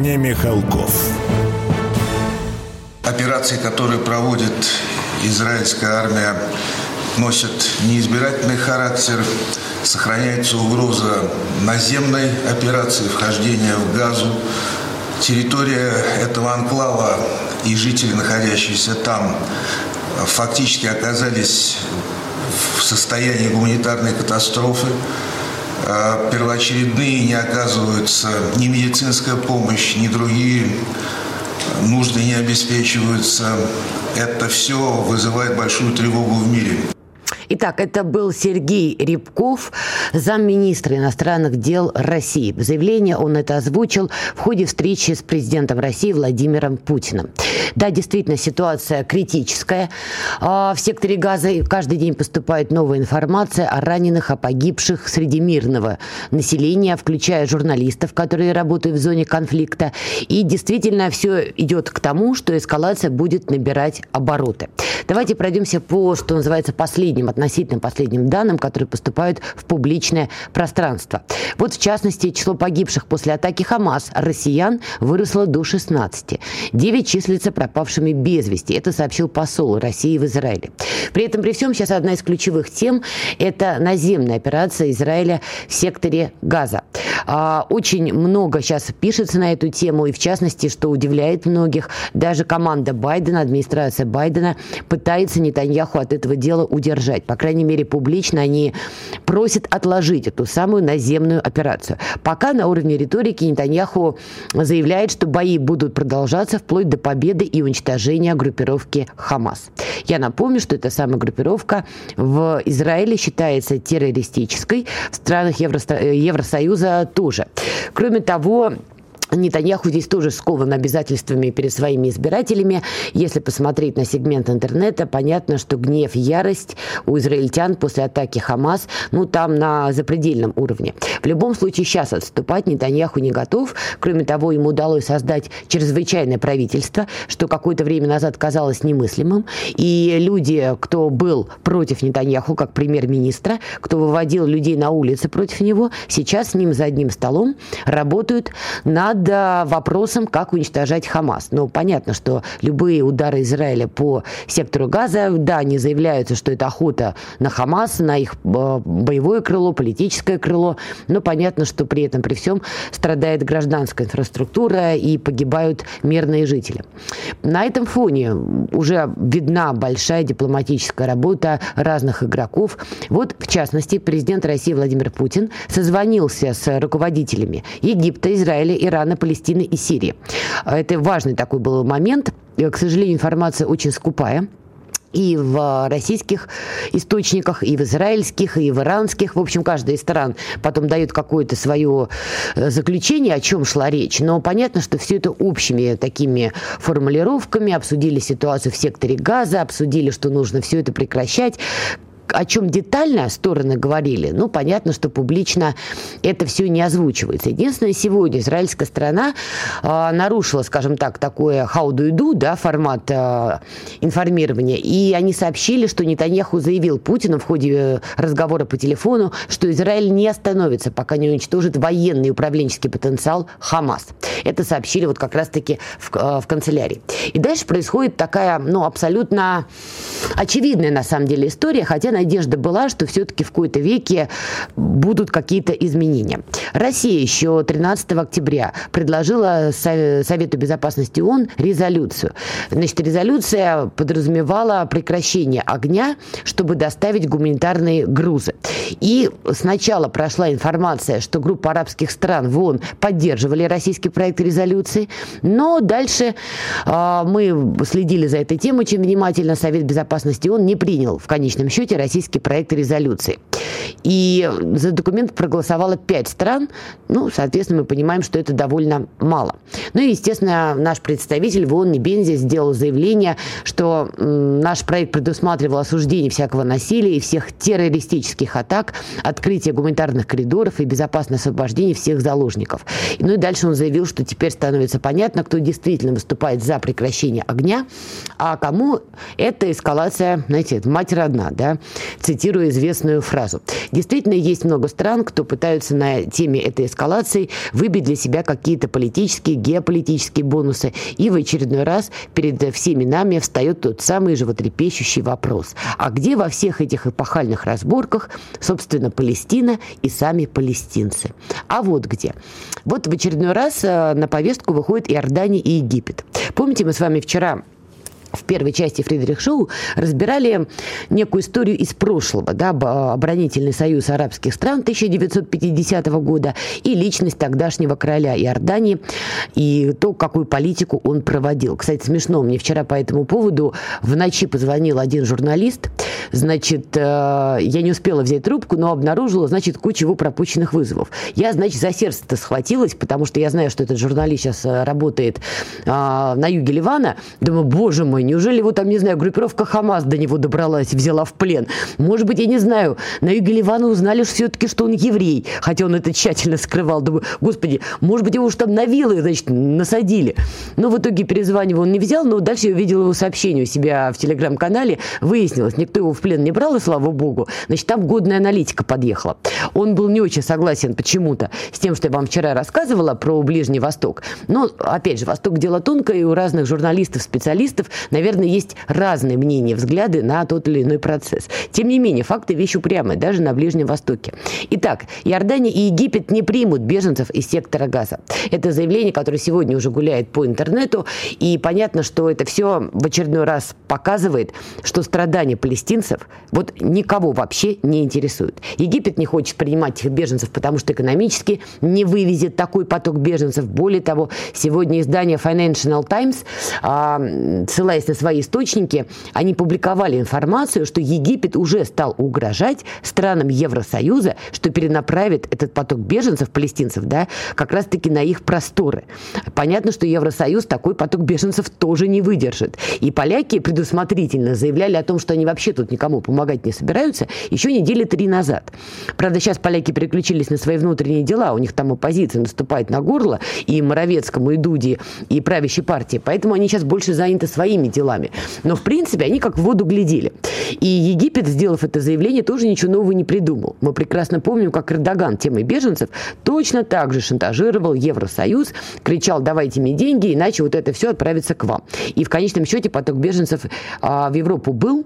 не Михалков. Операции, которые проводит израильская армия, носят неизбирательный характер. Сохраняется угроза наземной операции, вхождения в газу. Территория этого анклава и жители, находящиеся там, фактически оказались в состоянии гуманитарной катастрофы. А первоочередные не оказываются ни медицинская помощь, ни другие нужды не обеспечиваются. Это все вызывает большую тревогу в мире. Итак, это был Сергей Рябков, замминистра иностранных дел России. Заявление он это озвучил в ходе встречи с президентом России Владимиром Путиным. Да, действительно, ситуация критическая. А, в секторе Газа каждый день поступает новая информация о раненых, о погибших среди мирного населения, включая журналистов, которые работают в зоне конфликта. И действительно, все идет к тому, что эскалация будет набирать обороты. Давайте пройдемся по, что называется, последним относительно последним данным, которые поступают в публичное пространство. Вот, в частности, число погибших после атаки Хамас россиян выросло до 16. 9 числятся пропавшими без вести. Это сообщил посол России в Израиле. При этом, при всем, сейчас одна из ключевых тем – это наземная операция Израиля в секторе Газа. А, очень много сейчас пишется на эту тему, и в частности, что удивляет многих, даже команда Байдена, администрация Байдена пытается Нетаньяху от этого дела удержать по крайней мере, публично они просят отложить эту самую наземную операцию. Пока на уровне риторики Нетаньяху заявляет, что бои будут продолжаться вплоть до победы и уничтожения группировки Хамас. Я напомню, что эта самая группировка в Израиле считается террористической, в странах Евросоюза тоже. Кроме того, Нетаньяху здесь тоже скован обязательствами перед своими избирателями. Если посмотреть на сегмент интернета, понятно, что гнев ярость у израильтян после атаки Хамас, ну, там на запредельном уровне. В любом случае, сейчас отступать Нетаньяху не готов. Кроме того, ему удалось создать чрезвычайное правительство, что какое-то время назад казалось немыслимым. И люди, кто был против Нетаньяху, как премьер-министра, кто выводил людей на улицы против него, сейчас с ним за одним столом работают над над вопросом, как уничтожать Хамас. Ну, понятно, что любые удары Израиля по сектору Газа, да, они заявляются, что это охота на Хамас, на их э, боевое крыло, политическое крыло, но понятно, что при этом, при всем, страдает гражданская инфраструктура и погибают мирные жители. На этом фоне уже видна большая дипломатическая работа разных игроков. Вот, в частности, президент России Владимир Путин созвонился с руководителями Египта, Израиля, Ирана, Ирана, Палестины и Сирии. Это важный такой был момент. К сожалению, информация очень скупая и в российских источниках, и в израильских, и в иранских. В общем, каждая из стран потом дает какое-то свое э, заключение, о чем шла речь. Но понятно, что все это общими такими формулировками. Обсудили ситуацию в секторе газа, обсудили, что нужно все это прекращать о чем детально стороны говорили, ну, понятно, что публично это все не озвучивается. Единственное, сегодня израильская сторона э, нарушила, скажем так, такое how do you do, да, формат э, информирования, и они сообщили, что Нетаньяху заявил Путину в ходе э, разговора по телефону, что Израиль не остановится, пока не уничтожит военный и управленческий потенциал Хамас. Это сообщили вот как раз-таки в, э, в канцелярии. И дальше происходит такая, ну, абсолютно очевидная на самом деле история, хотя, надежда была, что все-таки в какой-то веке будут какие-то изменения. Россия еще 13 октября предложила Совету Безопасности ООН резолюцию. Значит, резолюция подразумевала прекращение огня, чтобы доставить гуманитарные грузы. И сначала прошла информация, что группа арабских стран в ООН поддерживали российский проект резолюции, но дальше э, мы следили за этой темой очень внимательно. Совет Безопасности ООН не принял в конечном счете российский проект резолюции. И за документ проголосовало пять стран. Ну, соответственно, мы понимаем, что это довольно мало. Ну и, естественно, наш представитель в ООН Небензи сделал заявление, что наш проект предусматривал осуждение всякого насилия и всех террористических атак, открытие гуманитарных коридоров и безопасное освобождение всех заложников. Ну и дальше он заявил, что теперь становится понятно, кто действительно выступает за прекращение огня, а кому эта эскалация, знаете, мать родна, да, цитирую известную фразу. Действительно, есть много стран, кто пытаются на теме этой эскалации выбить для себя какие-то политические, геополитические бонусы. И в очередной раз перед всеми нами встает тот самый животрепещущий вопрос. А где во всех этих эпохальных разборках, собственно, Палестина и сами палестинцы? А вот где. Вот в очередной раз э, на повестку выходит Иордания и Египет. Помните, мы с вами вчера в первой части Фридрих Шоу разбирали некую историю из прошлого, да, оборонительный союз арабских стран 1950 года и личность тогдашнего короля Иордании и то, какую политику он проводил. Кстати, смешно, мне вчера по этому поводу в ночи позвонил один журналист, значит, э, я не успела взять трубку, но обнаружила, значит, кучу его пропущенных вызовов. Я, значит, за сердце-то схватилась, потому что я знаю, что этот журналист сейчас э, работает а, на юге Ливана. Думаю, боже мой, неужели его там, не знаю, группировка Хамас до него добралась, взяла в плен? Может быть, я не знаю, на юге Ливана узнали все-таки, что он еврей, хотя он это тщательно скрывал. Думаю, господи, может быть, его уж там на вилы, значит, насадили. Но в итоге перезванивал он не взял, но дальше я увидела его сообщение у себя в телеграм-канале. Выяснилось, никто его в плен не брал, и слава богу. Значит, там годная аналитика подъехала. Он был не очень согласен почему-то с тем, что я вам вчера рассказывала про Ближний Восток. Но, опять же, Восток дело тонкое, и у разных журналистов, специалистов, наверное, есть разные мнения, взгляды на тот или иной процесс. Тем не менее, факты вещь упрямая, даже на Ближнем Востоке. Итак, Иордания и Египет не примут беженцев из сектора газа. Это заявление, которое сегодня уже гуляет по интернету, и понятно, что это все в очередной раз показывает, что страдания палестинцев вот никого вообще не интересуют. Египет не хочет принимать этих беженцев, потому что экономически не вывезет такой поток беженцев. Более того, сегодня издание Financial Times, а, ссылаясь на свои источники, они публиковали информацию, что Египет уже стал угрожать странам Евросоюза, что перенаправит этот поток беженцев, палестинцев, да, как раз-таки на их просторы. Понятно, что Евросоюз такой поток беженцев тоже не выдержит. И поляки предусмотрительно заявляли о том, что они вообще тут никому помогать не собираются, еще недели три назад. Правда, сейчас поляки переключились на свои внутренние дела, у них там оппозиция наступает на горло и Моровецкому, и Дуди, и правящей партии, поэтому они сейчас больше заняты своими делами. Но, в принципе, они как в воду глядели. И Египет, сделав это заявление, тоже ничего нового не придумал. Мы прекрасно помним, как Эрдоган темой беженцев точно так же шантажировал Евросоюз, кричал, давайте мне деньги, иначе вот это все отправится к вам. И в конечном счете поток беженцев а, в Европу был,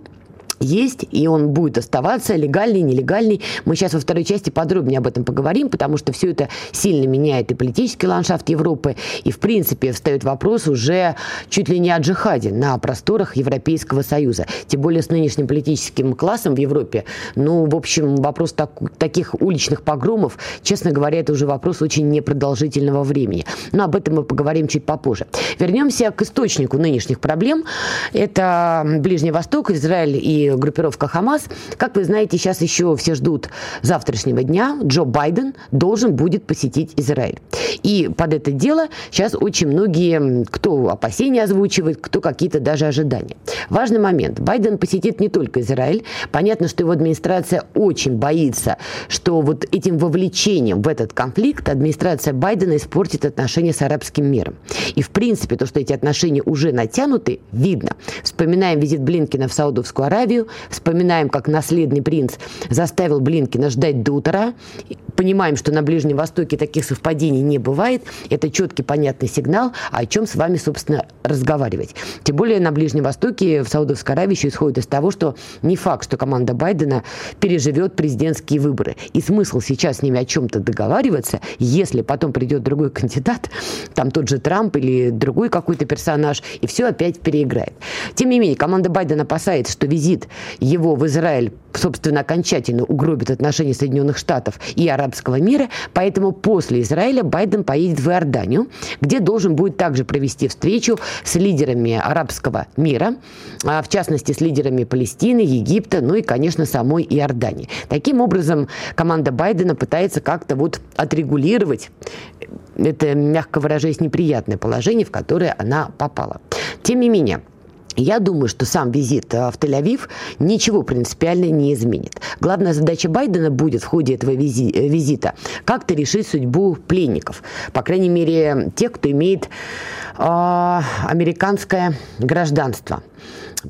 есть, и он будет оставаться, легальный, нелегальный. Мы сейчас во второй части подробнее об этом поговорим, потому что все это сильно меняет и политический ландшафт Европы, и, в принципе, встает вопрос уже чуть ли не о джихаде на просторах Европейского Союза. Тем более с нынешним политическим классом в Европе. Ну, в общем, вопрос так, таких уличных погромов, честно говоря, это уже вопрос очень непродолжительного времени. Но об этом мы поговорим чуть попозже. Вернемся к источнику нынешних проблем. Это Ближний Восток, Израиль и группировка Хамас. Как вы знаете, сейчас еще все ждут завтрашнего дня. Джо Байден должен будет посетить Израиль. И под это дело сейчас очень многие, кто опасения озвучивает, кто какие-то даже ожидания. Важный момент. Байден посетит не только Израиль. Понятно, что его администрация очень боится, что вот этим вовлечением в этот конфликт администрация Байдена испортит отношения с арабским миром. И, в принципе, то, что эти отношения уже натянуты, видно. Вспоминаем визит Блинкина в Саудовскую Аравию, Аравию. Вспоминаем, как наследный принц заставил Блинкина ждать до утра. Понимаем, что на Ближнем Востоке таких совпадений не бывает. Это четкий, понятный сигнал, о чем с вами, собственно, разговаривать. Тем более на Ближнем Востоке, в Саудовской Аравии еще исходит из того, что не факт, что команда Байдена переживет президентские выборы. И смысл сейчас с ними о чем-то договариваться, если потом придет другой кандидат, там тот же Трамп или другой какой-то персонаж, и все опять переиграет. Тем не менее, команда Байдена опасается, что визит его в Израиль, собственно, окончательно угробит отношения Соединенных Штатов и арабского мира, поэтому после Израиля Байден поедет в Иорданию, где должен будет также провести встречу с лидерами арабского мира, а, в частности, с лидерами Палестины, Египта, ну и, конечно, самой Иордании. Таким образом, команда Байдена пытается как-то вот отрегулировать это, мягко выражаясь, неприятное положение, в которое она попала. Тем не менее, я думаю, что сам визит э, в Тель-Авив ничего принципиально не изменит. Главная задача Байдена будет в ходе этого э, визита как-то решить судьбу пленников. По крайней мере, тех, кто имеет э, американское гражданство.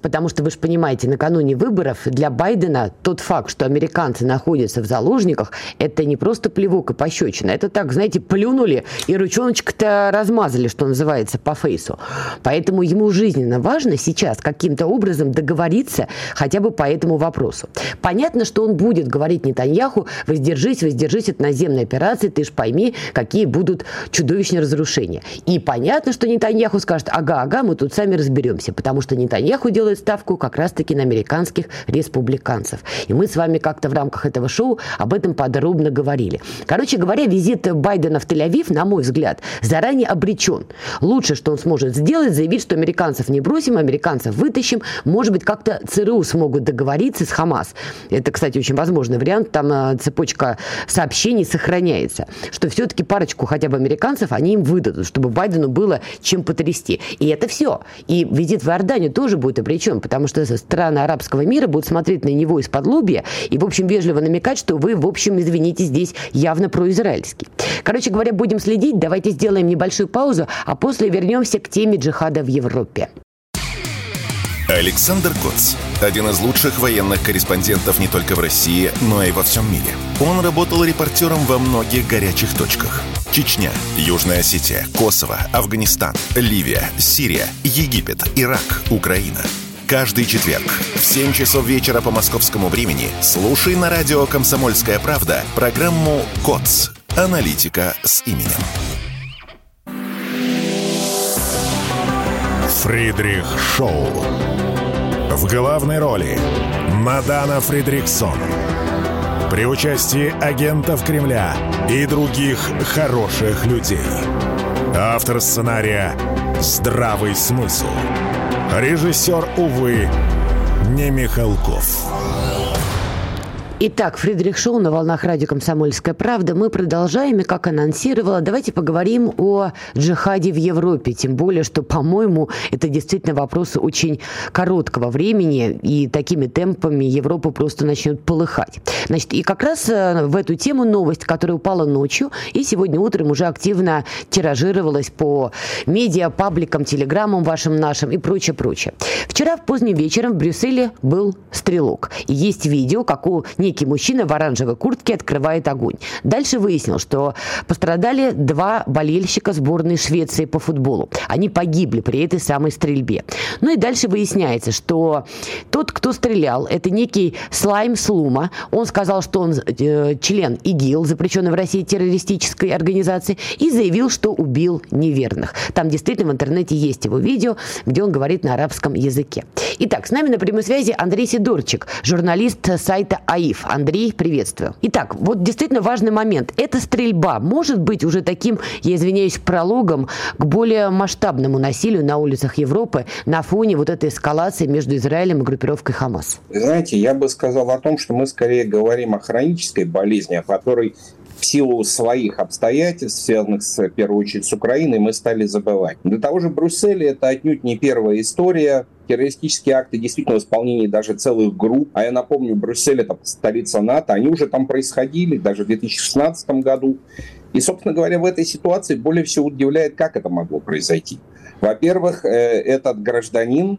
Потому что вы же понимаете, накануне выборов для Байдена тот факт, что американцы находятся в заложниках, это не просто плевок и пощечина. Это так, знаете, плюнули и ручоночка-то размазали, что называется, по фейсу. Поэтому ему жизненно важно сейчас каким-то образом договориться хотя бы по этому вопросу. Понятно, что он будет говорить Нетаньяху, воздержись, воздержись от наземной операции, ты ж пойми, какие будут чудовищные разрушения. И понятно, что Нетаньяху скажет, ага, ага, мы тут сами разберемся, потому что Нетаньяху делает делает ставку как раз-таки на американских республиканцев. И мы с вами как-то в рамках этого шоу об этом подробно говорили. Короче говоря, визит Байдена в Тель-Авив, на мой взгляд, заранее обречен. Лучше, что он сможет сделать, заявить, что американцев не бросим, американцев вытащим. Может быть, как-то ЦРУ смогут договориться с Хамас. Это, кстати, очень возможный вариант. Там э, цепочка сообщений сохраняется. Что все-таки парочку хотя бы американцев они им выдадут, чтобы Байдену было чем потрясти. И это все. И визит в Иорданию тоже будет обречен причем, потому что страны арабского мира будут смотреть на него из-под лобья и, в общем, вежливо намекать, что вы, в общем, извините, здесь явно произраильский. Короче говоря, будем следить, давайте сделаем небольшую паузу, а после вернемся к теме джихада в Европе. Александр Коц. Один из лучших военных корреспондентов не только в России, но и во всем мире. Он работал репортером во многих горячих точках. Чечня, Южная Осетия, Косово, Афганистан, Ливия, Сирия, Египет, Ирак, Украина – Каждый четверг в 7 часов вечера по московскому времени слушай на радио «Комсомольская правда» программу «КОЦ. Аналитика с именем». Фридрих Шоу. В главной роли Мадана Фридриксон. При участии агентов Кремля и других хороших людей. Автор сценария «Здравый смысл». Режиссер, увы, не Михалков. Итак, Фридрих Шоу на волнах радио «Комсомольская правда». Мы продолжаем, и как анонсировала, давайте поговорим о джихаде в Европе. Тем более, что, по-моему, это действительно вопрос очень короткого времени, и такими темпами Европа просто начнет полыхать. Значит, и как раз э, в эту тему новость, которая упала ночью, и сегодня утром уже активно тиражировалась по медиа, пабликам, телеграммам вашим нашим и прочее, прочее. Вчера в позднем вечером в Брюсселе был стрелок. И есть видео, как у мужчина в оранжевой куртке открывает огонь. Дальше выяснил, что пострадали два болельщика сборной Швеции по футболу. Они погибли при этой самой стрельбе. Ну и дальше выясняется, что тот, кто стрелял, это некий Слайм Слума. Он сказал, что он э, член ИГИЛ, запрещенной в России террористической организации, и заявил, что убил неверных. Там действительно в интернете есть его видео, где он говорит на арабском языке. Итак, с нами на прямой связи Андрей Сидорчик, журналист сайта АИФ. Андрей, приветствую. Итак, вот действительно важный момент. Эта стрельба может быть уже таким, я извиняюсь, прологом к более масштабному насилию на улицах Европы на фоне вот этой эскалации между Израилем и группировкой Хамас? Знаете, я бы сказал о том, что мы скорее говорим о хронической болезни, о которой в силу своих обстоятельств, связанных в первую очередь с Украиной, мы стали забывать. Для того же Брюсселя это отнюдь не первая история. Террористические акты действительно в исполнении даже целых групп. А я напомню, Брюссель это столица НАТО. Они уже там происходили, даже в 2016 году. И, собственно говоря, в этой ситуации более всего удивляет, как это могло произойти. Во-первых, э, этот гражданин,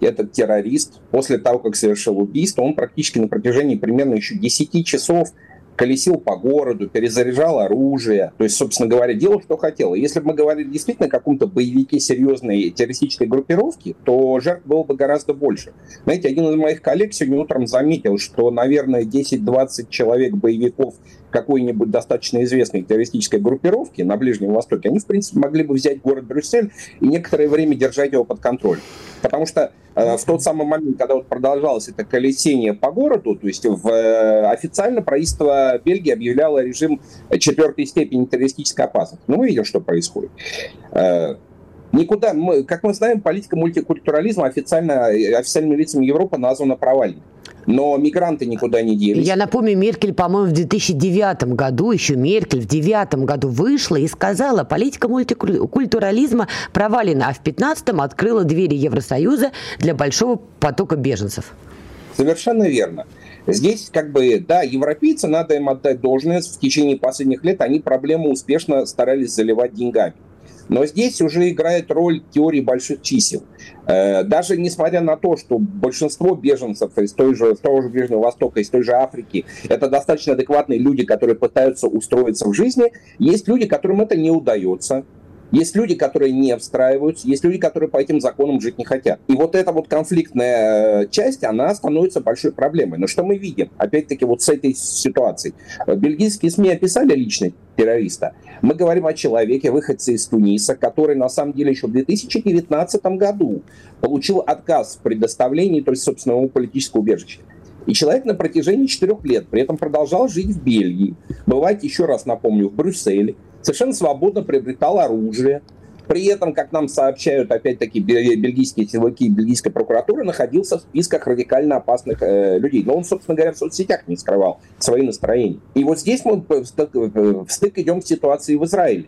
этот террорист, после того, как совершил убийство, он практически на протяжении примерно еще 10 часов колесил по городу, перезаряжал оружие. То есть, собственно говоря, делал, что хотел. И если бы мы говорили действительно о каком-то боевике серьезной террористической группировки, то жертв было бы гораздо больше. Знаете, один из моих коллег сегодня утром заметил, что, наверное, 10-20 человек боевиков какой-нибудь достаточно известной террористической группировки на Ближнем Востоке, они, в принципе, могли бы взять город Брюссель и некоторое время держать его под контролем. Потому что э, в тот самый момент, когда вот продолжалось это колесение по городу, то есть в, э, официально правительство Бельгии объявляло режим четвертой степени террористической опасности. Ну, мы видим, что происходит. Э, никуда, мы, как мы знаем, политика мультикультурализма официально, официальными лицами Европы названа провальной но мигранты никуда не делись. Я напомню, Меркель, по-моему, в 2009 году, еще Меркель в 2009 году вышла и сказала, политика мультикультурализма провалена, а в 2015 открыла двери Евросоюза для большого потока беженцев. Совершенно верно. Здесь, как бы, да, европейцы, надо им отдать должное, в течение последних лет они проблему успешно старались заливать деньгами. Но здесь уже играет роль теории больших чисел. Э, даже несмотря на то, что большинство беженцев из той же, из того же Ближнего Востока, из той же Африки, это достаточно адекватные люди, которые пытаются устроиться в жизни, есть люди, которым это не удается. Есть люди, которые не встраиваются, есть люди, которые по этим законам жить не хотят. И вот эта вот конфликтная э, часть, она становится большой проблемой. Но что мы видим? Опять-таки вот с этой ситуацией. Бельгийские СМИ описали личность террориста. Мы говорим о человеке, выходце из Туниса, который на самом деле еще в 2019 году получил отказ в предоставлении, то есть собственного политического убежища. И человек на протяжении четырех лет при этом продолжал жить в Бельгии, бывать, еще раз напомню, в Брюсселе, совершенно свободно приобретал оружие. При этом, как нам сообщают, опять-таки, бельгийские силовики бельгийская прокуратура, находился в списках радикально опасных э, людей. Но он, собственно говоря, в соцсетях не скрывал свои настроения. И вот здесь мы в стык, в стык идем к ситуации в Израиле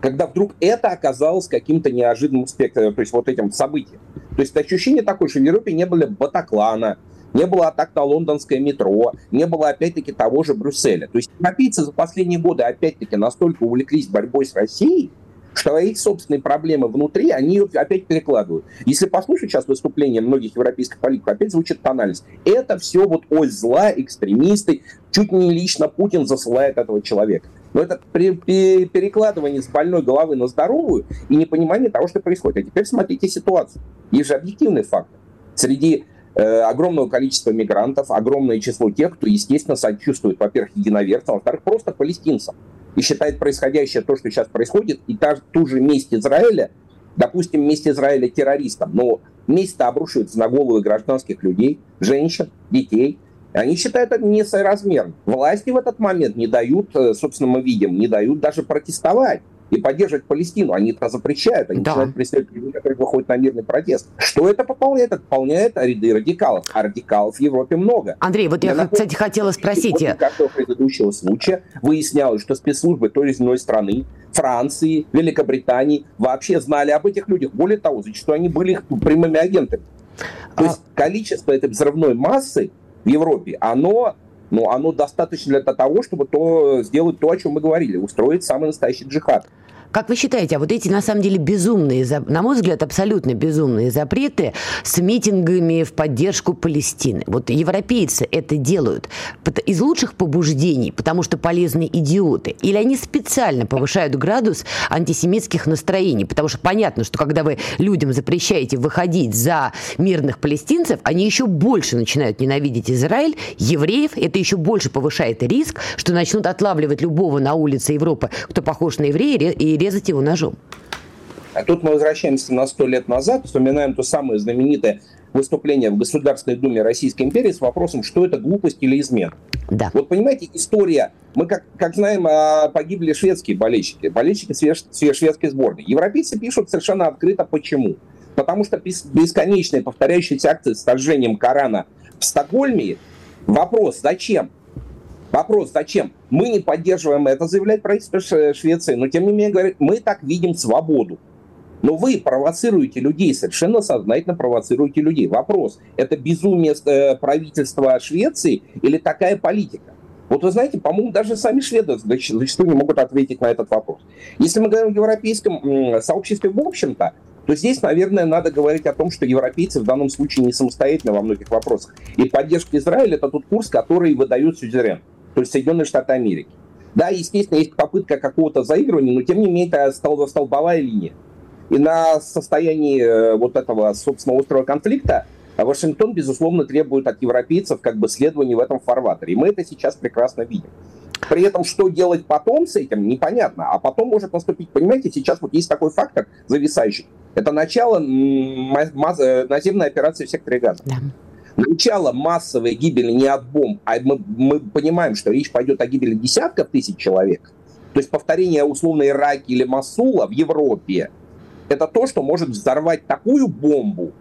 когда вдруг это оказалось каким-то неожиданным успехом, то есть вот этим событием. То есть ощущение такое, что в Европе не было Батаклана, не было атак на лондонское метро, не было, опять-таки, того же Брюсселя. То есть европейцы за последние годы, опять-таки, настолько увлеклись борьбой с Россией, что их собственные проблемы внутри, они ее опять перекладывают. Если послушать сейчас выступления многих европейских политиков, опять звучит анализ. Это все вот ось зла, экстремисты, чуть не лично Путин засылает этого человека. Но это перекладывание с больной головы на здоровую и непонимание того, что происходит. А теперь смотрите ситуацию. Есть же объективный факт. Среди огромного количества мигрантов, огромное число тех, кто, естественно, сочувствует, во-первых, единоверцам, во-вторых, просто палестинцам. И считает происходящее, то, что сейчас происходит, и та, ту же месть Израиля, допустим, месть Израиля террористам, но месть-то обрушивается на головы гражданских людей, женщин, детей. Они считают это несоразмерно. Власти в этот момент не дают, э, собственно, мы видим, не дают даже протестовать и поддерживать Палестину. Они это запрещают, они да. начинают преследовать людей, которые выходят на мирный протест. Что это пополняет? Это пополняет ряды радикалов. А радикалов в Европе много. Андрей, вот я, я кстати, хотела спросить. После каждого предыдущего случая выяснялось, что спецслужбы той или иной страны, Франции, Великобритании вообще знали об этих людях. Более того, зачастую они были их прямыми агентами. То а... есть количество этой взрывной массы в Европе, оно но ну, оно достаточно для того, чтобы то, сделать то, о чем мы говорили, устроить самый настоящий джихад. Как вы считаете, а вот эти, на самом деле, безумные, на мой взгляд, абсолютно безумные запреты с митингами в поддержку Палестины, вот европейцы это делают из лучших побуждений, потому что полезные идиоты, или они специально повышают градус антисемитских настроений, потому что понятно, что когда вы людям запрещаете выходить за мирных палестинцев, они еще больше начинают ненавидеть Израиль, евреев, это еще больше повышает риск, что начнут отлавливать любого на улице Европы, кто похож на еврея, и резать его ножом. А тут мы возвращаемся на сто лет назад, вспоминаем то самое знаменитое выступление в Государственной Думе Российской империи с вопросом, что это глупость или измена. Да. Вот понимаете, история, мы как, как знаем, а, погибли шведские болельщики, болельщики шведской сборной. Европейцы пишут совершенно открыто почему. Потому что бесконечные повторяющиеся акции с сожжением Корана в Стокгольме, вопрос, зачем? Вопрос, зачем? Мы не поддерживаем это, заявляет правительство Швеции, но тем не менее говорит, мы так видим свободу. Но вы провоцируете людей, совершенно сознательно провоцируете людей. Вопрос, это безумие э, правительства Швеции или такая политика? Вот вы знаете, по-моему, даже сами шведы зачастую не могут ответить на этот вопрос. Если мы говорим о европейском сообществе в общем-то, то здесь, наверное, надо говорить о том, что европейцы в данном случае не самостоятельны во многих вопросах. И поддержка Израиля – это тот курс, который выдает сюзерен то есть Соединенные Штаты Америки. Да, естественно, есть попытка какого-то заигрывания, но тем не менее это стол, столбовая линия. И на состоянии э, вот этого, собственно, острого конфликта Вашингтон, безусловно, требует от европейцев как бы следования в этом фарватере. И мы это сейчас прекрасно видим. При этом, что делать потом с этим, непонятно. А потом может наступить, понимаете, сейчас вот есть такой фактор зависающий. Это начало наземной операции в секторе газа. Да. Начало массовой гибели не от бомб, а мы, мы понимаем, что речь пойдет о гибели десятков тысяч человек. То есть повторение условно Ираки или Масула в Европе, это то, что может взорвать такую бомбу,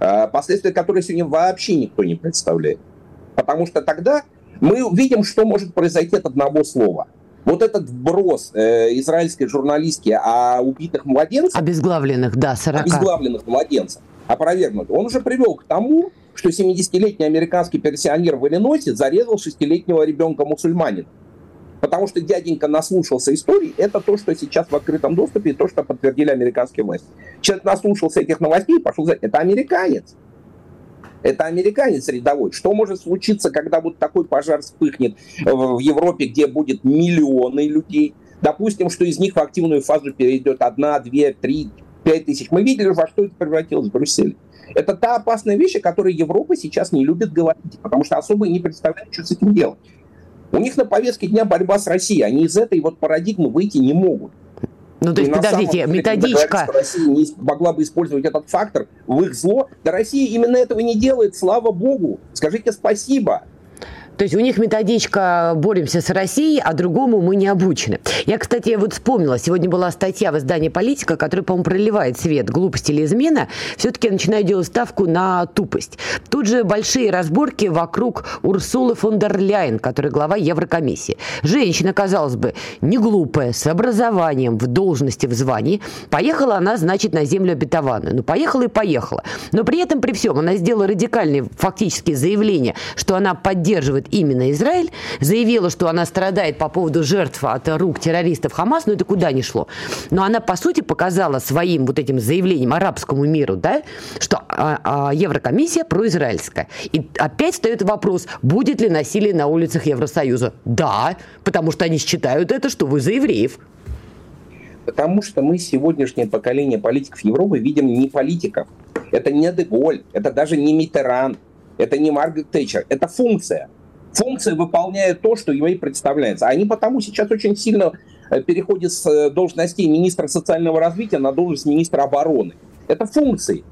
э, последствия которой сегодня вообще никто не представляет. Потому что тогда мы видим, что может произойти от одного слова. Вот этот вброс э, израильской журналистки о убитых младенцах... Обезглавленных, да, 40. Обезглавленных младенцев. Опровергнут. Он уже привел к тому, что 70-летний американский пенсионер в Иллинойсе зарезал 6-летнего ребенка-мусульманина. Потому что дяденька наслушался историй, это то, что сейчас в открытом доступе, и то, что подтвердили американские власти. Человек наслушался этих новостей и пошел за... Это американец. Это американец рядовой. Что может случиться, когда вот такой пожар вспыхнет в Европе, где будет миллионы людей? Допустим, что из них в активную фазу перейдет одна, две, три, пять тысяч. Мы видели, во что это превратилось в Брюсселе. Это та опасная вещь, о которой Европа сейчас не любит говорить, потому что особо не представляет, что с этим делать. У них на повестке дня борьба с Россией. Они из этой вот парадигмы выйти не могут. Ну, то есть, подождите, деле, методичка... Россия не могла бы использовать этот фактор в их зло. Да Россия именно этого не делает, слава богу. Скажите спасибо. То есть у них методичка «боремся с Россией», а другому мы не обучены. Я, кстати, вот вспомнила, сегодня была статья в издании «Политика», которая, по-моему, проливает свет глупость или измена. Все-таки я начинаю делать ставку на тупость. Тут же большие разборки вокруг Урсулы фон дер Ляйен, которая глава Еврокомиссии. Женщина, казалось бы, не глупая, с образованием, в должности, в звании. Поехала она, значит, на землю обетованную. Ну, поехала и поехала. Но при этом, при всем, она сделала радикальные фактические заявления, что она поддерживает именно Израиль, заявила, что она страдает по поводу жертв от рук террористов Хамас, но это куда ни шло. Но она, по сути, показала своим вот этим заявлением арабскому миру, да, что а, а, Еврокомиссия произраильская. И опять встает вопрос, будет ли насилие на улицах Евросоюза. Да, потому что они считают это, что вы за евреев. Потому что мы сегодняшнее поколение политиков Европы видим не политиков. Это не Деголь, это даже не Митеран, это не Маргарет Тэтчер, это функция функция выполняет то, что ей представляется. Они потому сейчас очень сильно э, переходят с э, должностей министра социального развития на должность министра обороны. Это функции.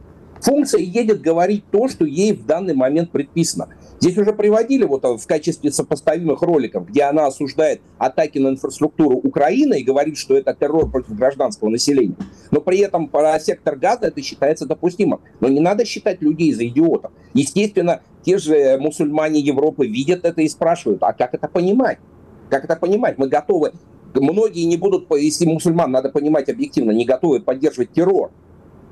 Функция едет говорить то, что ей в данный момент предписано. Здесь уже приводили вот в качестве сопоставимых роликов, где она осуждает атаки на инфраструктуру Украины и говорит, что это террор против гражданского населения. Но при этом про сектор газа это считается допустимым. Но не надо считать людей за идиотов. Естественно, те же мусульмане Европы видят это и спрашивают, а как это понимать? Как это понимать? Мы готовы многие не будут, если мусульман, надо понимать объективно, не готовы поддерживать террор.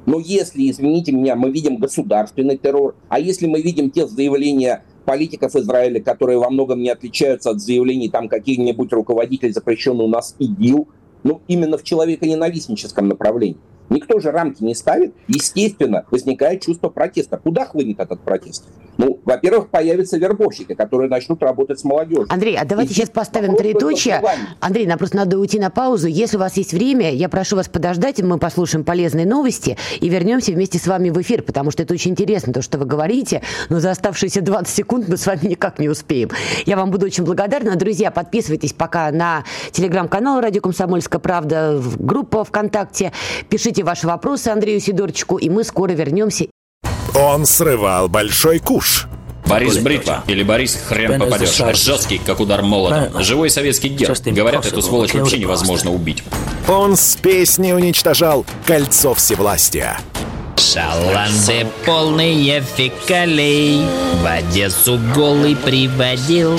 Но если, извините меня, мы видим государственный террор, а если мы видим те заявления политиков Израиля, которые во многом не отличаются от заявлений там каких-нибудь руководителей, запрещенных у нас ИДИЛ, ну, именно в человеконенавистническом направлении. Никто же рамки не ставит. Естественно, возникает чувство протеста. Куда хлынет этот протест? Ну, во-первых, появятся вербовщики, которые начнут работать с молодежью. Андрей, а давайте и сейчас поставим троеточие. Андрей, нам просто надо уйти на паузу. Если у вас есть время, я прошу вас подождать, мы послушаем полезные новости и вернемся вместе с вами в эфир, потому что это очень интересно, то, что вы говорите, но за оставшиеся 20 секунд мы с вами никак не успеем. Я вам буду очень благодарна. Друзья, подписывайтесь пока на телеграм-канал «Радио Комсомольская правда», в группу ВКонтакте, пишите ваши вопросы Андрею Сидорчику, и мы скоро вернемся он срывал большой куш. Борис Бритва или Борис хрен попадешь. Жесткий, как удар молотом. Живой советский герб. Говорят, эту сволочь вообще невозможно убить. Он с песней уничтожал кольцо всевластия. Шаланды полные фекалей В Одессу голый приводил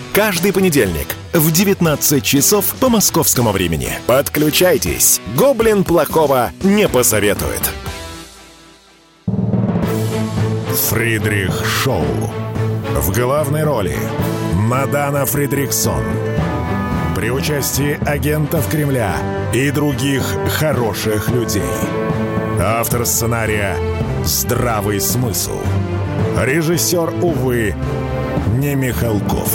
Каждый понедельник в 19 часов по московскому времени. Подключайтесь. Гоблин плохого не посоветует. Фридрих Шоу. В главной роли Мадана Фридриксон. При участии агентов Кремля – и других хороших людей. Автор сценария «Здравый смысл». Режиссер, увы, не Михалков.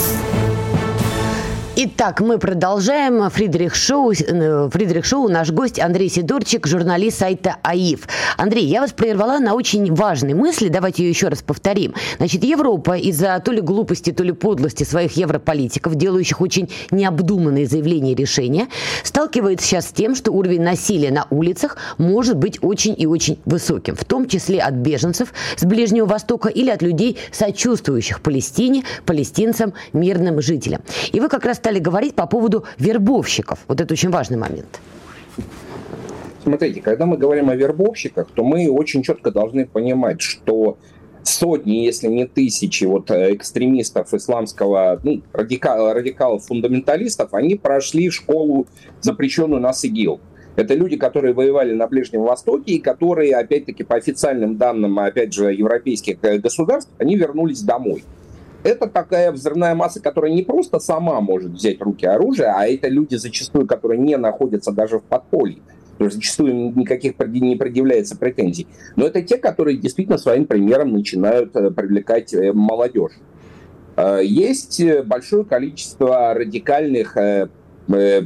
Итак, мы продолжаем. Фридрих Шоу, э, Фридрих Шоу, наш гость Андрей Сидорчик, журналист сайта АИФ. Андрей, я вас прервала на очень важной мысли, давайте ее еще раз повторим. Значит, Европа из-за то ли глупости, то ли подлости своих европолитиков, делающих очень необдуманные заявления и решения, сталкивается сейчас с тем, что уровень насилия на улицах может быть очень и очень высоким, в том числе от беженцев с Ближнего Востока или от людей, сочувствующих Палестине, палестинцам, мирным жителям. И вы как раз стали говорить по поводу вербовщиков. Вот это очень важный момент. Смотрите, когда мы говорим о вербовщиках, то мы очень четко должны понимать, что сотни, если не тысячи вот э, экстремистов исламского, ну, радикал, радикалов, фундаменталистов, они прошли школу, запрещенную нас ИГИЛ. Это люди, которые воевали на Ближнем Востоке и которые, опять-таки, по официальным данным, опять же, европейских э, государств, они вернулись домой это такая взрывная масса, которая не просто сама может взять руки оружие, а это люди зачастую, которые не находятся даже в подполье. То есть зачастую никаких не предъявляется претензий. Но это те, которые действительно своим примером начинают э, привлекать э, молодежь. Э, есть большое количество радикальных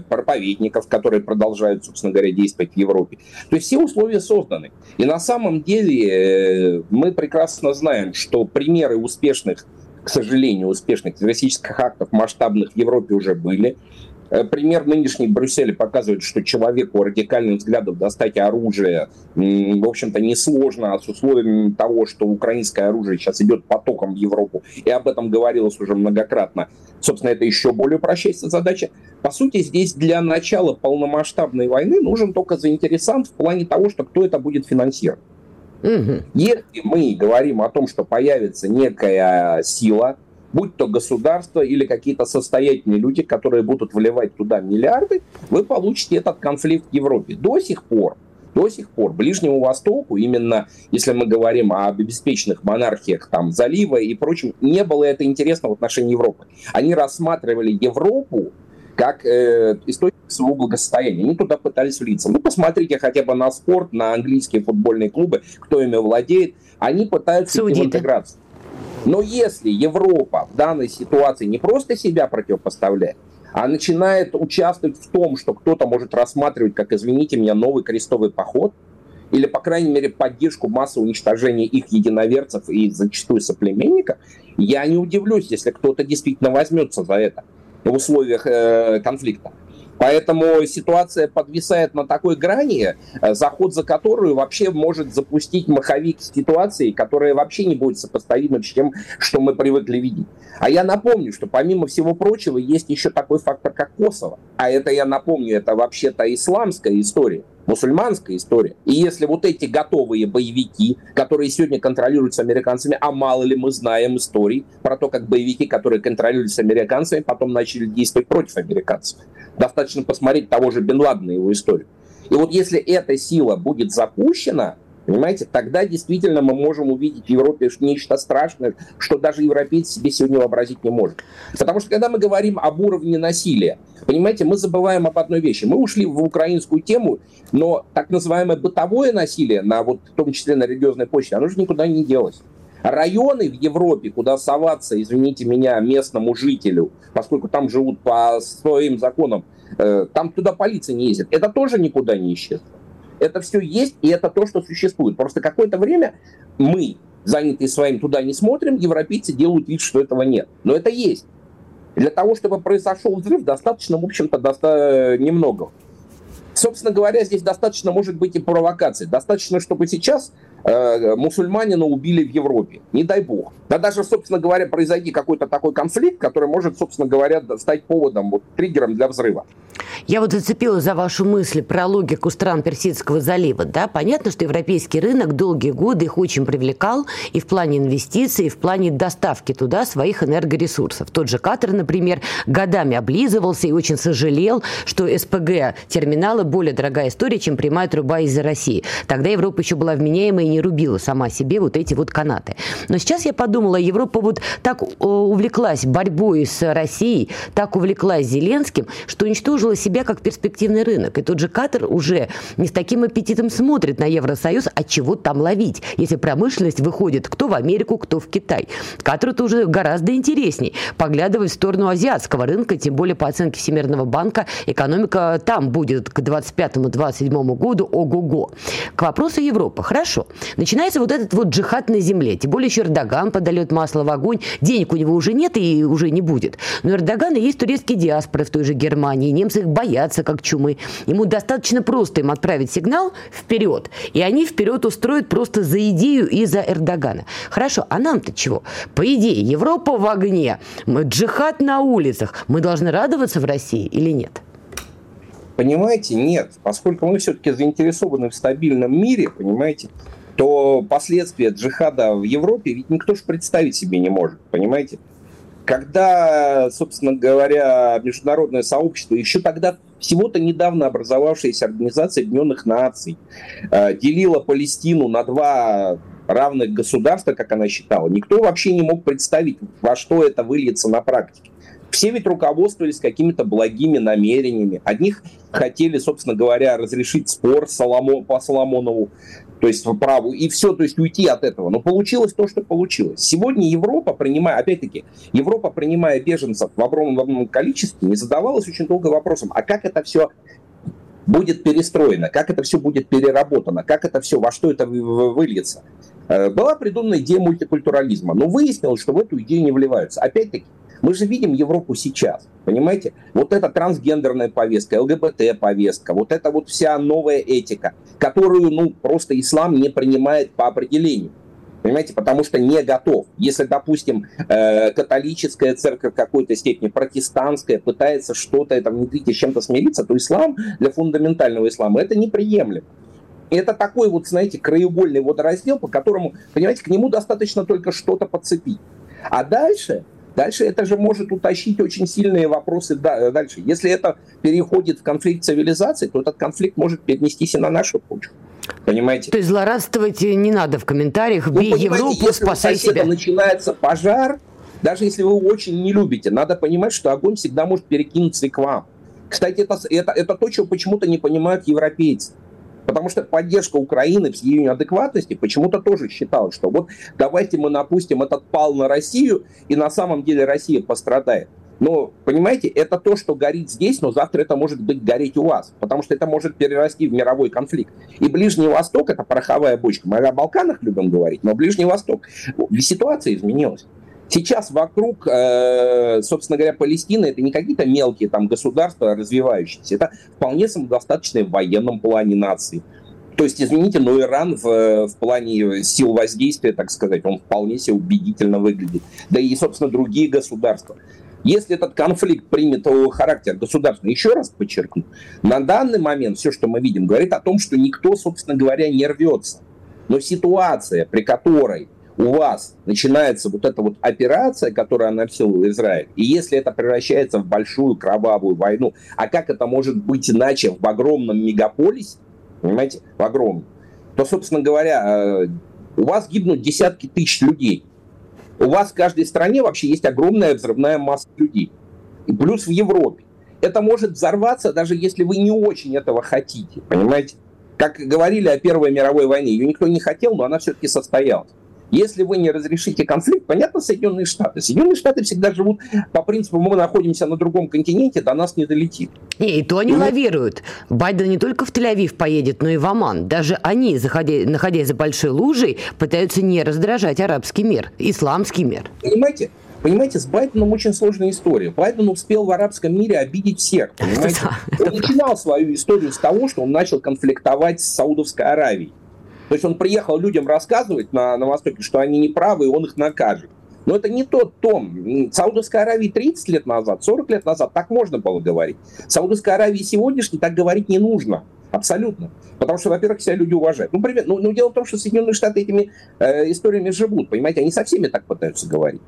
проповедников, которые продолжают, собственно говоря, действовать в Европе. То есть все условия созданы. И на самом деле мы прекрасно знаем, что примеры успешных к сожалению, успешных террористических актов масштабных в Европе уже были. Э, пример нынешний в Брюсселе показывает, что человеку радикальных взглядов достать оружие, в общем-то, несложно, а с условием того, что украинское оружие сейчас идет потоком в Европу, и об этом говорилось уже многократно. Собственно, это еще более упрощается задача. По сути, здесь для начала полномасштабной войны нужен только заинтересант в плане того, что кто это будет финансировать. Угу. Если мы говорим о том, что появится некая сила, будь то государство или какие-то состоятельные люди, которые будут вливать туда миллиарды, вы получите этот конфликт в Европе. До сих пор, до сих пор Ближнему Востоку, именно если мы говорим об обеспеченных монархиях там, залива и прочем, не было это интересно в отношении Европы. Они рассматривали Европу как э, источник своего благосостояния. Они туда пытались влиться. Ну, посмотрите хотя бы на спорт, на английские футбольные клубы, кто ими владеет. Они пытаются Судиты. в интеграцию. Но если Европа в данной ситуации не просто себя противопоставляет, а начинает участвовать в том, что кто-то может рассматривать, как, извините меня, новый крестовый поход, или, по крайней мере, поддержку массы уничтожения их единоверцев и зачастую соплеменников, я не удивлюсь, если кто-то действительно возьмется за это в условиях э, конфликта. Поэтому ситуация подвисает на такой грани, э, заход за которую вообще может запустить маховик ситуации, которая вообще не будет сопоставима с тем, что мы привыкли видеть. А я напомню, что помимо всего прочего есть еще такой фактор, как Косово. А это, я напомню, это вообще-то исламская история мусульманская история. И если вот эти готовые боевики, которые сегодня контролируются американцами, а мало ли мы знаем историй про то, как боевики, которые контролируются американцами, потом начали действовать против американцев. Достаточно посмотреть того же Бен Ладена, его историю. И вот если эта сила будет запущена, Понимаете, тогда действительно мы можем увидеть в Европе нечто страшное, что даже европейцы себе сегодня вообразить не может. Потому что когда мы говорим об уровне насилия, понимаете, мы забываем об одной вещи. Мы ушли в украинскую тему, но так называемое бытовое насилие, на, вот, в том числе на религиозной почве, оно же никуда не делось. Районы в Европе, куда соваться, извините меня, местному жителю, поскольку там живут по своим законам, э, там туда полиция не ездит, это тоже никуда не исчезло. Это все есть, и это то, что существует. Просто какое-то время мы, занятые своим, туда не смотрим, европейцы делают вид, что этого нет. Но это есть. Для того, чтобы произошел взрыв, достаточно, в общем-то, доста... немного. Собственно говоря, здесь достаточно может быть и провокации. Достаточно, чтобы сейчас мусульманина убили в Европе. Не дай бог. Да даже, собственно говоря, произойти какой-то такой конфликт, который может, собственно говоря, стать поводом, вот, триггером для взрыва. Я вот зацепилась за вашу мысль про логику стран Персидского залива. Да? Понятно, что европейский рынок долгие годы их очень привлекал и в плане инвестиций, и в плане доставки туда своих энергоресурсов. Тот же Катар, например, годами облизывался и очень сожалел, что СПГ-терминалы более дорогая история, чем прямая труба из-за России. Тогда Европа еще была вменяемая и не рубила сама себе вот эти вот канаты. Но сейчас я подумала, Европа вот так увлеклась борьбой с Россией, так увлеклась Зеленским, что уничтожила себя как перспективный рынок. И тот же Катар уже не с таким аппетитом смотрит на Евросоюз, а чего там ловить, если промышленность выходит кто в Америку, кто в Китай. Катару-то уже гораздо интересней поглядывать в сторону азиатского рынка, тем более по оценке Всемирного банка экономика там будет к 25-27 году ого-го. К вопросу Европы. Хорошо. Начинается вот этот вот джихад на земле. Тем более еще Эрдоган подает масло в огонь. Денег у него уже нет и уже не будет. Но Эрдогана есть турецкие диаспоры в той же Германии. Немцы их боятся как чумы. Ему достаточно просто им отправить сигнал вперед. И они вперед устроят просто за идею и за Эрдогана. Хорошо, а нам-то чего? По идее, Европа в огне, джихад на улицах. Мы должны радоваться в России или нет? Понимаете, нет. Поскольку мы все-таки заинтересованы в стабильном мире, понимаете, то последствия джихада в Европе ведь никто же представить себе не может, понимаете? Когда, собственно говоря, международное сообщество, еще тогда всего-то недавно образовавшаяся Организация Объединенных Наций э, делила Палестину на два равных государства, как она считала, никто вообще не мог представить, во что это выльется на практике. Все ведь руководствовались какими-то благими намерениями. Одних хотели, собственно говоря, разрешить спор Соломо, по Соломонову, то есть в праву, и все, то есть уйти от этого. Но получилось то, что получилось. Сегодня Европа, принимая, опять-таки, Европа, принимая беженцев в огромном количестве, не задавалась очень долго вопросом, а как это все будет перестроено, как это все будет переработано, как это все, во что это выльется. Э, была придумана идея мультикультурализма, но выяснилось, что в эту идею не вливаются. Опять-таки, мы же видим Европу сейчас, понимаете? Вот эта трансгендерная повестка, ЛГБТ-повестка, вот эта вот вся новая этика, которую, ну, просто ислам не принимает по определению. Понимаете, потому что не готов. Если, допустим, э, католическая церковь в какой-то степени, протестантская, пытается что-то это внедрить и чем-то смириться, то ислам для фундаментального ислама это неприемлемо. Это такой вот, знаете, краеугольный водораздел, по которому, понимаете, к нему достаточно только что-то подцепить. А дальше Дальше это же может утащить очень сильные вопросы дальше. Если это переходит в конфликт цивилизаций, то этот конфликт может перенестись и на нашу почву. Понимаете? То есть злорадствовать не надо в комментариях, ну, бей Европу, если спасай себя. начинается пожар, даже если вы очень не любите, надо понимать, что огонь всегда может перекинуться и к вам. Кстати, это, это, это то, чего почему-то не понимают европейцы. Потому что поддержка Украины в ее неадекватности почему-то тоже считала, что вот давайте мы напустим этот пал на Россию, и на самом деле Россия пострадает. Но, понимаете, это то, что горит здесь, но завтра это может быть гореть у вас, потому что это может перерасти в мировой конфликт. И Ближний Восток – это пороховая бочка. Мы о Балканах любим говорить, но Ближний Восток. Ситуация изменилась. Сейчас вокруг, э, собственно говоря, Палестины это не какие-то мелкие там государства развивающиеся, это вполне самодостаточные в военном плане нации. То есть, извините, но Иран в, в плане сил воздействия, так сказать, он вполне себе убедительно выглядит. Да и, собственно, другие государства. Если этот конфликт примет характер государственный, еще раз подчеркну, на данный момент все, что мы видим, говорит о том, что никто, собственно говоря, не рвется. Но ситуация, при которой у вас начинается вот эта вот операция, которую анонсировал Израиль, и если это превращается в большую кровавую войну, а как это может быть иначе в огромном мегаполисе, понимаете, в огромном, то, собственно говоря, э, у вас гибнут десятки тысяч людей. У вас в каждой стране вообще есть огромная взрывная масса людей. И плюс в Европе. Это может взорваться, даже если вы не очень этого хотите, понимаете? Как говорили о Первой мировой войне, ее никто не хотел, но она все-таки состоялась. Если вы не разрешите конфликт, понятно, Соединенные Штаты. Соединенные Штаты всегда живут по принципу, мы находимся на другом континенте, до нас не долетит. Не, и то они и... лавируют. Байден не только в Тель-Авив поедет, но и в Оман. Даже они, заходя, находясь за большой лужей, пытаются не раздражать арабский мир, исламский мир. Понимаете? Понимаете, с Байденом очень сложная история. Байден успел в арабском мире обидеть всех. Понимаете? Он начинал свою историю с того, что он начал конфликтовать с Саудовской Аравией. То есть он приехал людям рассказывать на, на Востоке, что они не правы, и он их накажет. Но это не тот том. Саудовской Аравии 30 лет назад, 40 лет назад так можно было говорить. Саудовской Аравии сегодняшней так говорить не нужно. Абсолютно. Потому что, во-первых, себя люди уважают. Ну, привет. Ну, ну, дело в том, что Соединенные Штаты этими э, историями живут. Понимаете, они со всеми так пытаются говорить.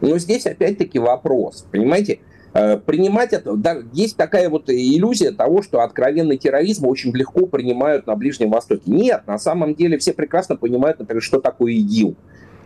Но здесь опять-таки вопрос. Понимаете, принимать это, да, есть такая вот иллюзия того, что откровенный терроризм очень легко принимают на Ближнем Востоке. Нет, на самом деле все прекрасно понимают, например, что такое ИГИЛ.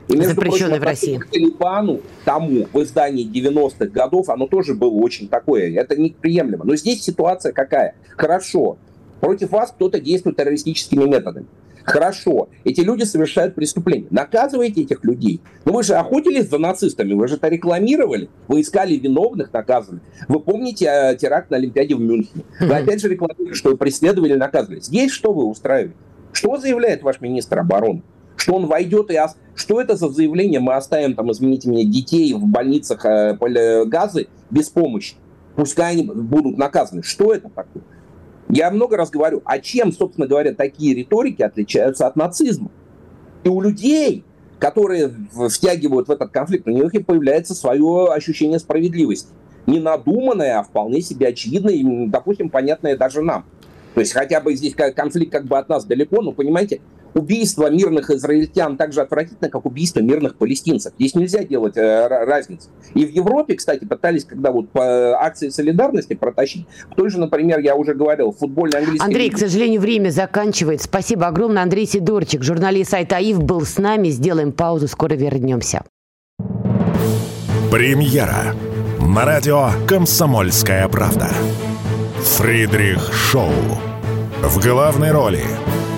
И, между Запрещенный прочим, в России. Талибану тому в издании 90-х годов оно тоже было очень такое. Это неприемлемо. Но здесь ситуация какая? Хорошо, против вас кто-то действует террористическими методами. Хорошо, эти люди совершают преступления. Наказывайте этих людей. Но вы же охотились за нацистами, вы же это рекламировали. Вы искали виновных, наказывали. Вы помните э, теракт на Олимпиаде в Мюнхене. Вы опять же рекламировали, что вы преследовали и наказывали. Здесь что вы устраиваете? Что заявляет ваш министр обороны? Что он войдет и... Что это за заявление? Мы оставим, там, извините меня, детей в больницах э, газы без помощи. Пускай они будут наказаны. Что это такое? Я много раз говорю, а чем, собственно говоря, такие риторики отличаются от нацизма? И у людей, которые втягивают в этот конфликт, у них и появляется свое ощущение справедливости. Не надуманное, а вполне себе очевидное, и, допустим, понятное даже нам. То есть хотя бы здесь конфликт как бы от нас далеко, но, понимаете, убийство мирных израильтян так же отвратительно, как убийство мирных палестинцев. Здесь нельзя делать э, разницу. И в Европе, кстати, пытались, когда вот по акции солидарности протащить, в той же, например, я уже говорил, футбольный английский... Андрей, к сожалению, время заканчивается. Спасибо огромное. Андрей Сидорчик, журналист сайта АИФ, был с нами. Сделаем паузу, скоро вернемся. Премьера на радио «Комсомольская правда». Фридрих Шоу. В главной роли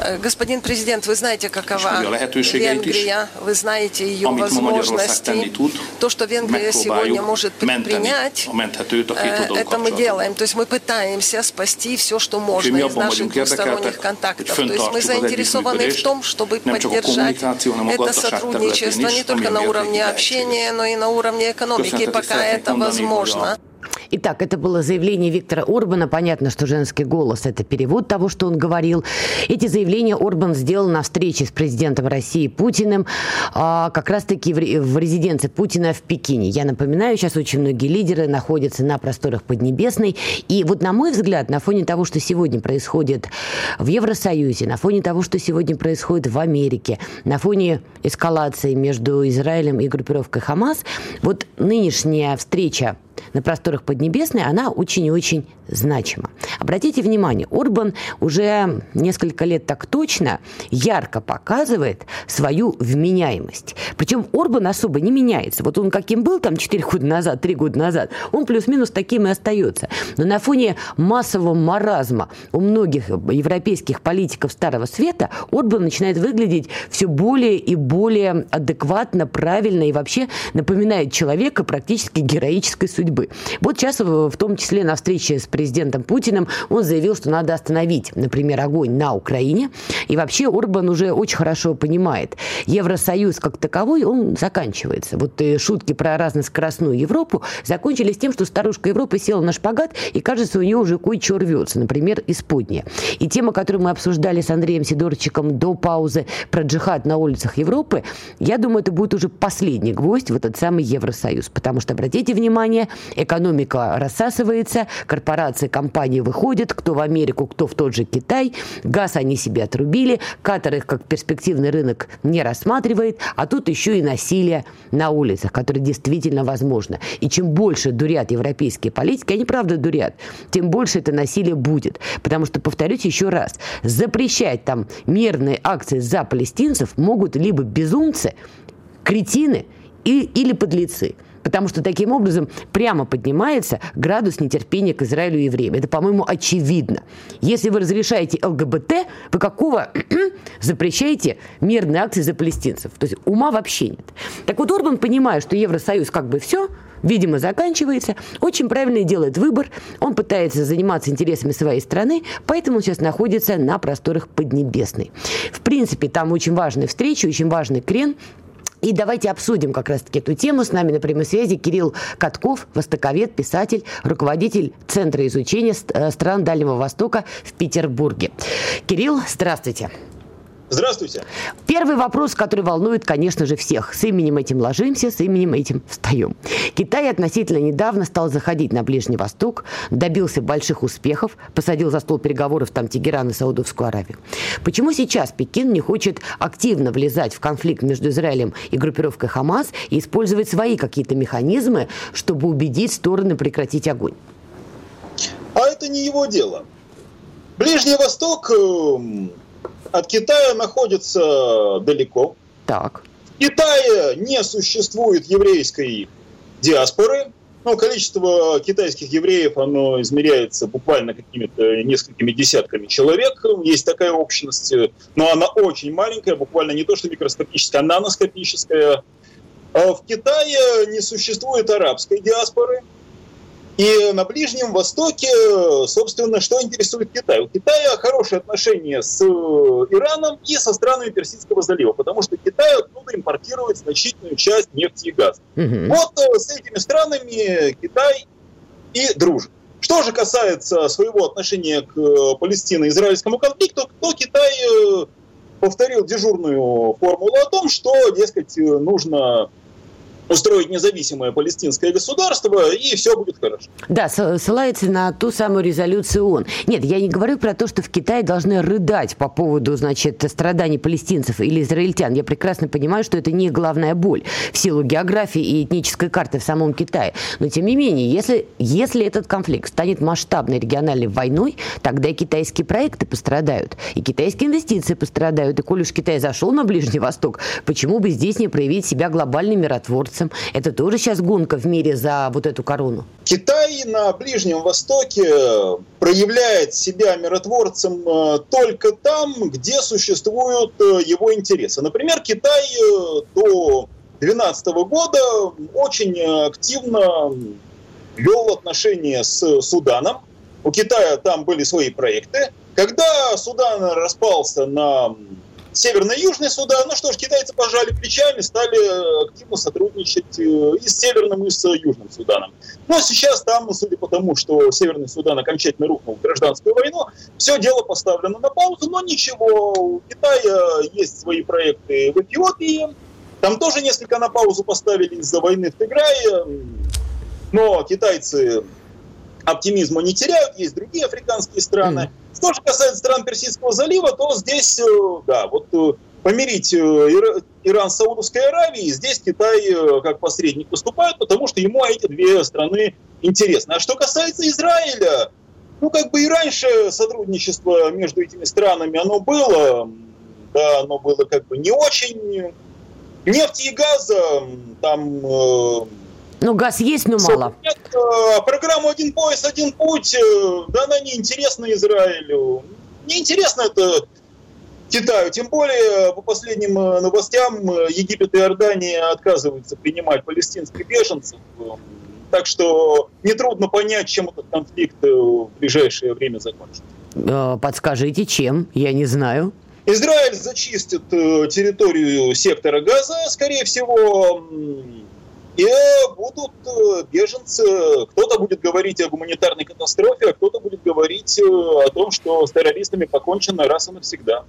Э, господин президент, вы знаете, какова Венгрия, вы знаете ее возможности. То, что Венгрия сегодня может предпринять, э, это мы делаем. То есть мы пытаемся спасти все, что можно из наших двусторонних контактов. То есть мы заинтересованы в том, чтобы поддержать это сотрудничество не только на уровне общения, но и на уровне экономики, пока это возможно. Итак, это было заявление Виктора Орбана. Понятно, что женский голос – это перевод того, что он говорил. Эти заявления Орбан сделал на встрече с президентом России Путиным, а, как раз-таки в резиденции Путина в Пекине. Я напоминаю, сейчас очень многие лидеры находятся на просторах Поднебесной. И вот, на мой взгляд, на фоне того, что сегодня происходит в Евросоюзе, на фоне того, что сегодня происходит в Америке, на фоне эскалации между Израилем и группировкой Хамас, вот нынешняя встреча на просторах Поднебесной, она очень и очень значима. Обратите внимание, Орбан уже несколько лет так точно ярко показывает свою вменяемость. Причем Орбан особо не меняется. Вот он каким был там 4 года назад, 3 года назад, он плюс-минус таким и остается. Но на фоне массового маразма у многих европейских политиков Старого Света Орбан начинает выглядеть все более и более адекватно, правильно и вообще напоминает человека практически героической судьбы судьбы. Вот сейчас, в том числе на встрече с президентом Путиным, он заявил, что надо остановить, например, огонь на Украине. И вообще Орбан уже очень хорошо понимает, Евросоюз как таковой, он заканчивается. Вот э, шутки про разноскоростную Европу закончились тем, что старушка Европы села на шпагат, и, кажется, у нее уже кое-что рвется, например, исподняя. И тема, которую мы обсуждали с Андреем Сидорчиком до паузы про джихад на улицах Европы, я думаю, это будет уже последний гвоздь в этот самый Евросоюз. Потому что, обратите внимание, экономика рассасывается, корпорации, компании выходят, кто в Америку, кто в тот же Китай, газ они себе отрубили, Катар их как перспективный рынок не рассматривает, а тут еще и насилие на улицах, которое действительно возможно. И чем больше дурят европейские политики, они правда дурят, тем больше это насилие будет. Потому что, повторюсь еще раз, запрещать там мирные акции за палестинцев могут либо безумцы, кретины и, или подлецы потому что таким образом прямо поднимается градус нетерпения к Израилю и евреям. Это, по-моему, очевидно. Если вы разрешаете ЛГБТ, вы какого запрещаете мирные акции за палестинцев? То есть ума вообще нет. Так вот, Орбан, понимая, что Евросоюз как бы все, видимо, заканчивается, очень правильно делает выбор. Он пытается заниматься интересами своей страны, поэтому он сейчас находится на просторах Поднебесной. В принципе, там очень важная встреча, очень важный крен. И давайте обсудим как раз-таки эту тему. С нами на прямой связи Кирилл Катков, востоковед, писатель, руководитель Центра изучения э, стран Дальнего Востока в Петербурге. Кирилл, здравствуйте. Здравствуйте. Первый вопрос, который волнует, конечно же, всех. С именем этим ложимся, с именем этим встаем. Китай относительно недавно стал заходить на Ближний Восток, добился больших успехов, посадил за стол переговоров там Тегеран и Саудовскую Аравию. Почему сейчас Пекин не хочет активно влезать в конфликт между Израилем и группировкой Хамас и использовать свои какие-то механизмы, чтобы убедить стороны прекратить огонь? А это не его дело. Ближний Восток эм, от Китая находится далеко. Так. В Китае не существует еврейской диаспоры. Ну, количество китайских евреев, оно измеряется буквально какими-то несколькими десятками человек. Есть такая общность, но она очень маленькая, буквально не то что микроскопическая, а наноскопическая. А в Китае не существует арабской диаспоры. И на Ближнем Востоке, собственно, что интересует Китай? У Китая хорошие отношения с э, Ираном и со странами Персидского залива, потому что Китай оттуда импортирует значительную часть нефти и газа. Угу. Вот э, с этими странами Китай и дружит. Что же касается своего отношения к э, палестино-израильскому конфликту, то Китай повторил дежурную формулу о том, что, дескать, нужно устроить независимое палестинское государство, и все будет хорошо. Да, ссылается на ту самую резолюцию ООН. Нет, я не говорю про то, что в Китае должны рыдать по поводу, значит, страданий палестинцев или израильтян. Я прекрасно понимаю, что это не главная боль в силу географии и этнической карты в самом Китае. Но, тем не менее, если, если этот конфликт станет масштабной региональной войной, тогда и китайские проекты пострадают, и китайские инвестиции пострадают. И коль уж Китай зашел на Ближний Восток, почему бы здесь не проявить себя глобальным миротворцем? Китайцам. Это тоже сейчас гонка в мире за вот эту корону. Китай на Ближнем Востоке проявляет себя миротворцем э, только там, где существуют э, его интересы. Например, Китай э, до 2012 года очень активно вел отношения с Суданом. У Китая там были свои проекты. Когда Судан распался на Северный и Южный Судан. Ну что ж, китайцы пожали плечами, стали активно сотрудничать э, и с Северным, и с Южным Суданом. Но ну, а сейчас там, судя по тому, что Северный Судан окончательно рухнул в гражданскую войну, все дело поставлено на паузу, но ничего, у Китая есть свои проекты в Эфиопии, там тоже несколько на паузу поставили из-за войны в Тиграе, но китайцы оптимизма не теряют, есть другие африканские страны. Mm. Что же касается стран Персидского залива, то здесь, э, да, вот э, помирить э, Иран с Саудовской Аравией, здесь Китай как посредник выступает, потому что ему эти две страны интересны. А что касается Израиля, ну, как бы и раньше сотрудничество между этими странами, оно было, да, оно было как бы не очень... Нефти и газа там ну, газ есть, но мало. Нет, э, программу «Один пояс, один путь», э, да она не интересна Израилю. Не интересно это Китаю. Тем более, по последним э, новостям, Египет и Иордания отказываются принимать палестинских беженцев. Так что нетрудно понять, чем этот конфликт в ближайшее время закончится. Подскажите, чем? Я не знаю. Израиль зачистит территорию сектора Газа, скорее всего, и будут э, беженцы, кто-то будет говорить о гуманитарной катастрофе, а кто-то будет говорить э, о том, что с террористами покончено раз и навсегда.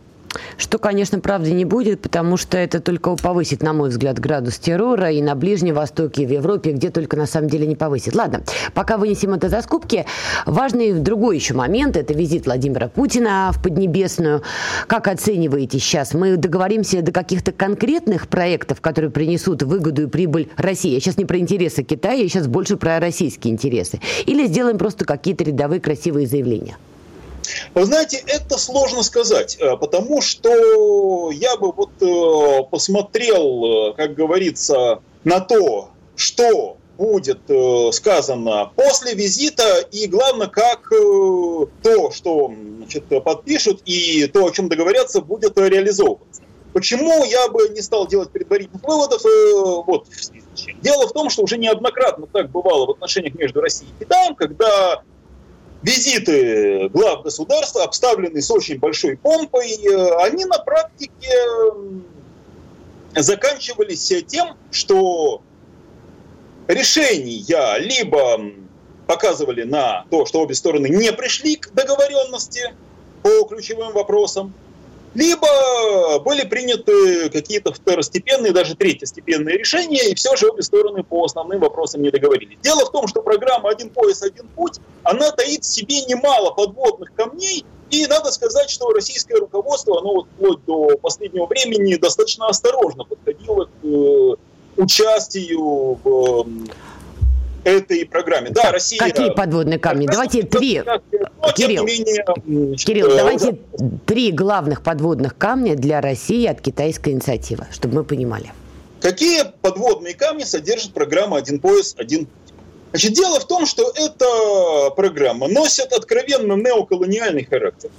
Что, конечно, правды не будет, потому что это только повысит, на мой взгляд, градус террора и на Ближнем Востоке, и в Европе, где только на самом деле не повысит. Ладно, пока вынесем это за скобки, важный другой еще момент – это визит Владимира Путина в Поднебесную. Как оцениваете сейчас? Мы договоримся до каких-то конкретных проектов, которые принесут выгоду и прибыль России. Я сейчас не про интересы Китая, я сейчас больше про российские интересы. Или сделаем просто какие-то рядовые красивые заявления? Вы знаете, это сложно сказать, э, потому что я бы вот э, посмотрел, э, как говорится, на то, что будет сказано после визита, и главное, как то, что значит, подпишут, и то, о чем договорятся, будет реализовываться. Почему я бы не стал делать предварительных выводов? Вот. Дело в том, что уже неоднократно так бывало в отношениях между Россией и Китаем, когда визиты глав государства, обставленные с очень большой помпой, э, они на практике заканчивались тем, что решения либо показывали на то, что обе стороны не пришли к договоренности по ключевым вопросам, либо были приняты какие-то второстепенные, даже третьестепенные решения, и все же обе стороны по основным вопросам не договорились. Дело в том, что программа «Один пояс, один путь», она таит в себе немало подводных камней, и надо сказать, что российское руководство, оно вот вплоть до последнего времени достаточно осторожно подходило к э, участию в этой программе. Да, Россия... Какие подводные камни? Давайте три. Кирилл, менее, Кирилл, давайте три главных подводных камня для России от китайской инициативы, чтобы мы понимали. Какие подводные камни содержит программа «Один пояс, один путь»? Значит, дело в том, что эта программа носит откровенно неоколониальный характер.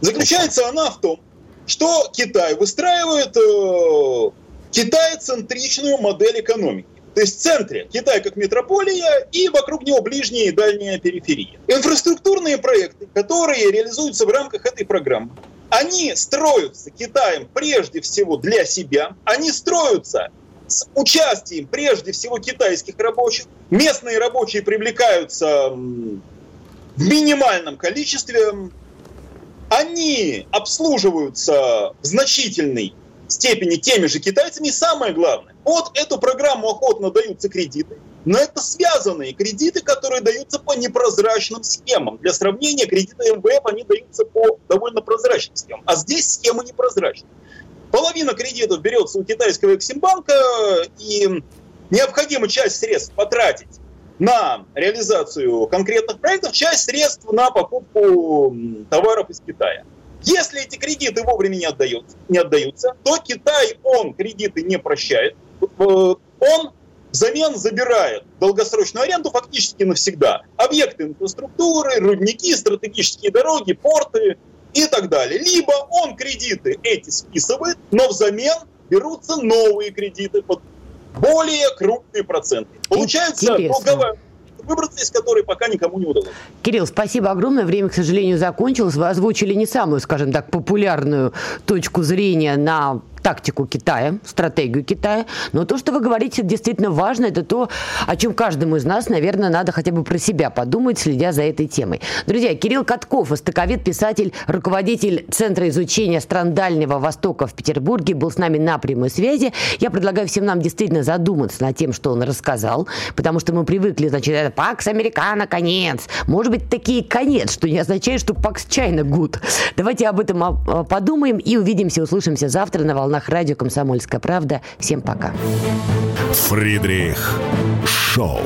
Заключается она в том, что Китай выстраивает э, китай-центричную модель экономики. То есть в центре Китай как метрополия и вокруг него ближняя и дальняя периферия. Инфраструктурные проекты, которые реализуются в рамках этой программы, они строятся Китаем прежде всего для себя, они строятся с участием прежде всего китайских рабочих. Местные рабочие привлекаются в минимальном количестве. Они обслуживаются в значительной степени теми же китайцами. И самое главное, под эту программу охотно даются кредиты, но это связанные кредиты, которые даются по непрозрачным схемам. Для сравнения, кредиты МВФ, они даются по довольно прозрачным схемам. А здесь схемы непрозрачные. Половина кредитов берется у китайского Эксимбанка, и необходимо часть средств потратить на реализацию конкретных проектов, часть средств на покупку товаров из Китая. Если эти кредиты вовремя не, отдаются, не отдаются, то Китай, он кредиты не прощает, э, он взамен забирает долгосрочную аренду фактически навсегда. Объекты инфраструктуры, рудники, стратегические дороги, порты и так далее. Либо он кредиты эти списывает, но взамен берутся новые кредиты под более крупные проценты. Получается долговая выбраться из которой пока никому не удалось. Кирилл, спасибо огромное. Время, к сожалению, закончилось. Вы озвучили не самую, скажем так, популярную точку зрения на тактику Китая, стратегию Китая. Но то, что вы говорите, действительно важно. Это то, о чем каждому из нас, наверное, надо хотя бы про себя подумать, следя за этой темой. Друзья, Кирилл Катков, востоковед, писатель, руководитель Центра изучения стран Дальнего Востока в Петербурге, был с нами на прямой связи. Я предлагаю всем нам действительно задуматься над тем, что он рассказал, потому что мы привыкли, значит, это «Пакс Американо, конец». Может быть, такие конец, что не означает, что «Пакс Чайна гуд». Давайте об этом а, подумаем и увидимся, услышимся завтра на волнах волнах радио «Комсомольская правда». Всем пока. Фридрих Шоу.